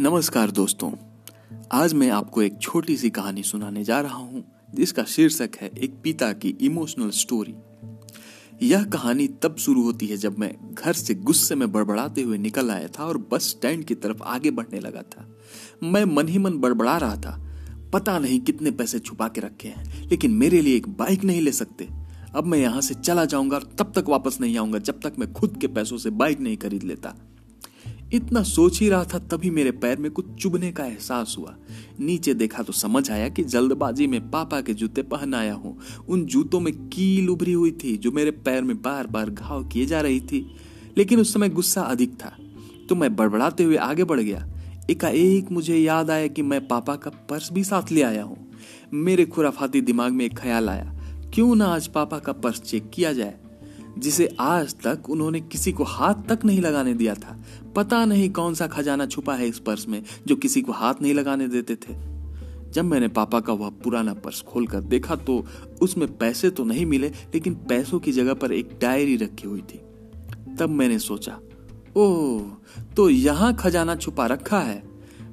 नमस्कार दोस्तों। आज मैं आपको एक छोटी सी कहानी सुनाने जा रहा हूँ, जिसका शीर्षक है एक पिता की इमोशनल स्टोरी। यह कहानी तब शुरू होती है जब मैं घर से गुस्से में बड़बड़ाते हुए निकल आया था और बस स्टैंड की तरफ़ आगे बढ़ने लगा था। मैं मन ही मन बड़बड़ा रहा था। पता नहीं कितने पैसे छुपा के रखे हैं, लेकिन मेरे लिए एक बाइक नहीं ले सकते। अब मैं यहाँ से चला जाऊँगा और तब तक वापस नहीं आऊँगा जब तक मैं खुद के पैसों से बाइक नहीं खरीद लेता। इतना सोच ही रहा था, तभी मेरे पैर में कुछ चुभने का एहसास हुआ। नीचे देखा तो समझ आया कि जल्दबाजी में पापा के जूते पहन आया हूँ। उन जूतों में कील उभरी हुई थी, जो मेरे पैर में बार बार घाव किए जा रही थी। लेकिन उस समय गुस्सा अधिक था तो मैं बड़बड़ाते हुए आगे बढ़ गया। एकाएक मुझे याद आया कि मैं पापा का पर्स भी साथ ले आया हूँ। मेरे खुराफाती दिमाग में एक ख्याल आया, क्यों ना आज पापा का पर्स चेक किया जाए? जिसे आज तक उन्होंने किसी को हाथ तक नहीं लगाने दिया था। पता नहीं कौन सा खजाना छुपा है इस पर्स में जो किसी को हाथ नहीं लगाने देते थे। जब मैंने पापा का वह पुराना पर्स खोलकर देखा तो उसमें पैसे तो नहीं मिले, लेकिन पैसों की जगह पर एक डायरी रखी हुई थी। तब मैंने सोचा, ओह तो यहाँ खजाना छुपा रखा है।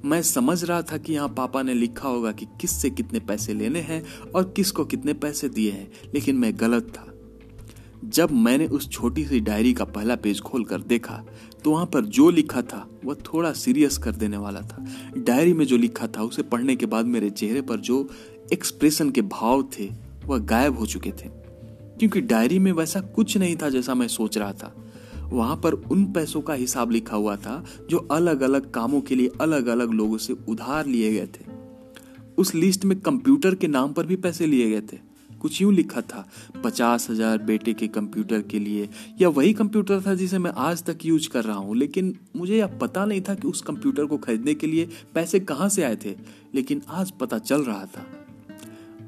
मैं समझ रहा था कि यहाँ पापा ने लिखा होगा कि किससे कितने पैसे लेने हैं और किसको कितने पैसे दिए हैं, लेकिन मैं गलत था। जब मैंने उस छोटी सी डायरी का पहला पेज खोलकर देखा तो वहाँ पर जो लिखा था, वह थोड़ा सीरियस कर देने वाला था। डायरी में जो लिखा था, उसे पढ़ने के बाद मेरे चेहरे पर जो एक्सप्रेशन के भाव थे, वह गायब हो चुके थे। क्योंकि डायरी में वैसा कुछ नहीं था जैसा मैं सोच रहा था। वहाँ पर उन पैसों का हिसाब लिखा हुआ था, जो अलग अलग कामों के लिए अलग अलग लोगों से उधार लिए गए थे। उस लिस्ट में कंप्यूटर के नाम पर भी पैसे लिए गए थे। कुछ यूँ लिखा था, पचास हज़ार बेटे के कंप्यूटर के लिए। या वही कंप्यूटर था जिसे मैं आज तक यूज़ कर रहा हूँ, लेकिन मुझे यह पता नहीं था कि उस कंप्यूटर को खरीदने के लिए पैसे कहाँ से आए थे, लेकिन आज पता चल रहा था।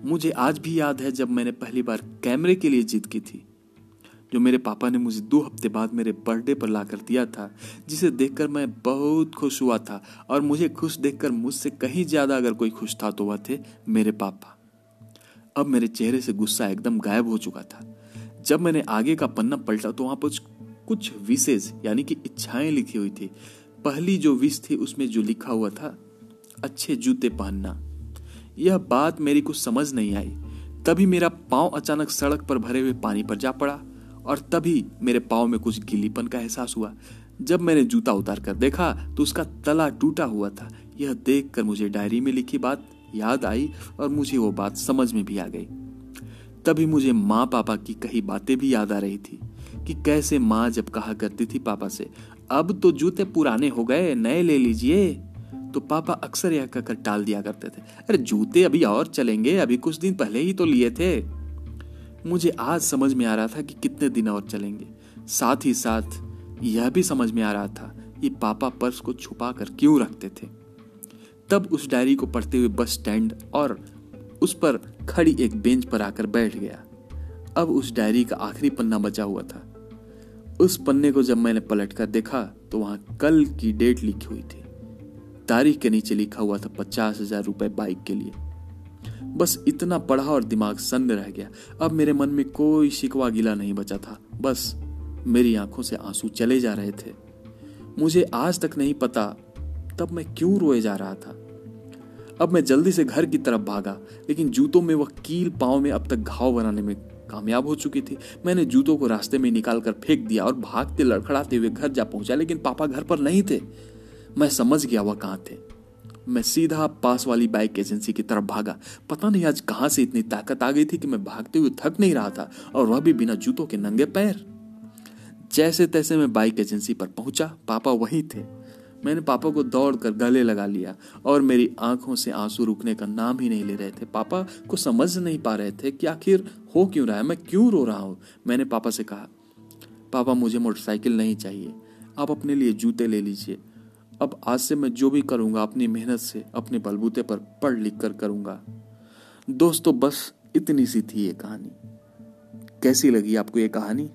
मुझे आज भी याद है जब मैंने पहली बार कैमरे के लिए जिद की थी, जो मेरे पापा ने मुझे दो हफ़्ते बाद मेरे बर्थडे पर लाकर दिया था, जिसे देखकर मैं बहुत खुश हुआ था, और मुझे खुश देखकर मुझसे कहीं ज़्यादा अगर कोई खुश था तो वह थे मेरे पापा। अब मेरे चेहरे से गुस्सा एकदम गायब हो चुका था। जब मैंने आगे का पन्ना पलटा तो वहाँ पर कुछ विशेष, यानी कि इच्छाएँ लिखी हुई थी। पहली जो विश थी उसमें जो लिखा हुआ था, अच्छे जूते पहनना। यह बात मेरी कुछ समझ नहीं आई। तभी मेरा पाँव अचानक सड़क पर भरे हुए पानी पर जा पड़ा और तभी मेरे पाँव में कुछ गिलीपन का एहसास हुआ। जब मैंने जूता उतार कर देखा तो उसका तला टूटा हुआ था। यह देखकर मुझे डायरी में लिखी बात याद आई और मुझे वो बात समझ में भी आ गई। तभी मुझे माँ पापा की कही बातें भी याद आ रही थी कि कैसे माँ जब कहा करती थी पापा से, अब तो जूते पुराने हो गए, नए ले लीजिए। तो पापा अक्सर यह कहकर टाल दिया करते थे, अरे जूते अभी और चलेंगे, अभी कुछ दिन पहले ही तो लिए थे। मुझे आज समझ में आ रहा था कि कितने दिन और चलेंगे। साथ ही साथ यह भी समझ में आ रहा था कि पापा पर्स को छुपा कर क्यों रखते थे। तब उस डायरी को पढ़ते हुए बस स्टैंड और उस पर खड़ी एक बेंच पर आकर बैठ गया। अब उस डायरी का आखिरी पन्ना बचा हुआ था। उस पन्ने को जब मैंने पलट कर देखा तो वहाँ कल की डेट लिखी हुई थी। तारीख के नीचे लिखा हुआ था पचास हज़ार रुपए बाइक के लिए। बस इतना पढ़ा और दिमाग सन्न रह गया। अब मेरे मन में कोई शिकवा गिला नहीं बचा था। बस मेरी आँखों से आँसू चले जा रहे थे। मुझे आज तक नहीं पता तब मैं क्यों रोए जा रहा था? अब मैं जल्दी से घर की तरफ़ भागा, लेकिन जूतों में वह कील पाँव में अब तक घाव बनाने में कामयाब हो चुकी थी। मैंने जूतों को रास्ते में निकाल कर फेंक दिया और भागते लड़खड़ाते हुए घर जा पहुँचा, लेकिन पापा घर पर नहीं थे। मैं समझ गया वह कहाँ थे। मैं सीधा पास वाली बाइक एजेंसी की तरफ़ भागा। पता नहीं आज कहाँ से इतनी ताकत आ गई थी कि मैं भागते हुए थक नहीं रहा था, और वह भी बिना जूतों के नंगे पैर। जैसे तैसे मैं बाइक एजेंसी पर पहुँचा, पापा वहीं थे। मैंने पापा को दौड़ कर गले लगा लिया और मेरी आँखों से आँसू रुकने का नाम ही नहीं ले रहे थे। पापा को समझ नहीं पा रहे थे कि आखिर हो क्यों रहा है, मैं क्यों रो रहा हूँ? मैंने पापा से कहा, पापा, मुझे मोटरसाइकिल नहीं चाहिए। आप अपने लिए जूते ले लीजिए। अब आज से मैं जो भी करूँगा, अपनी मेहनत से, अपने बलबूते पर पढ़ लिख कर करूँगा। दोस्तों, बस इतनी सी थी ये कहानी। कैसी लगी आपको ये कहानी?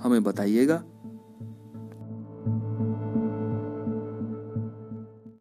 हमें बताइएगा।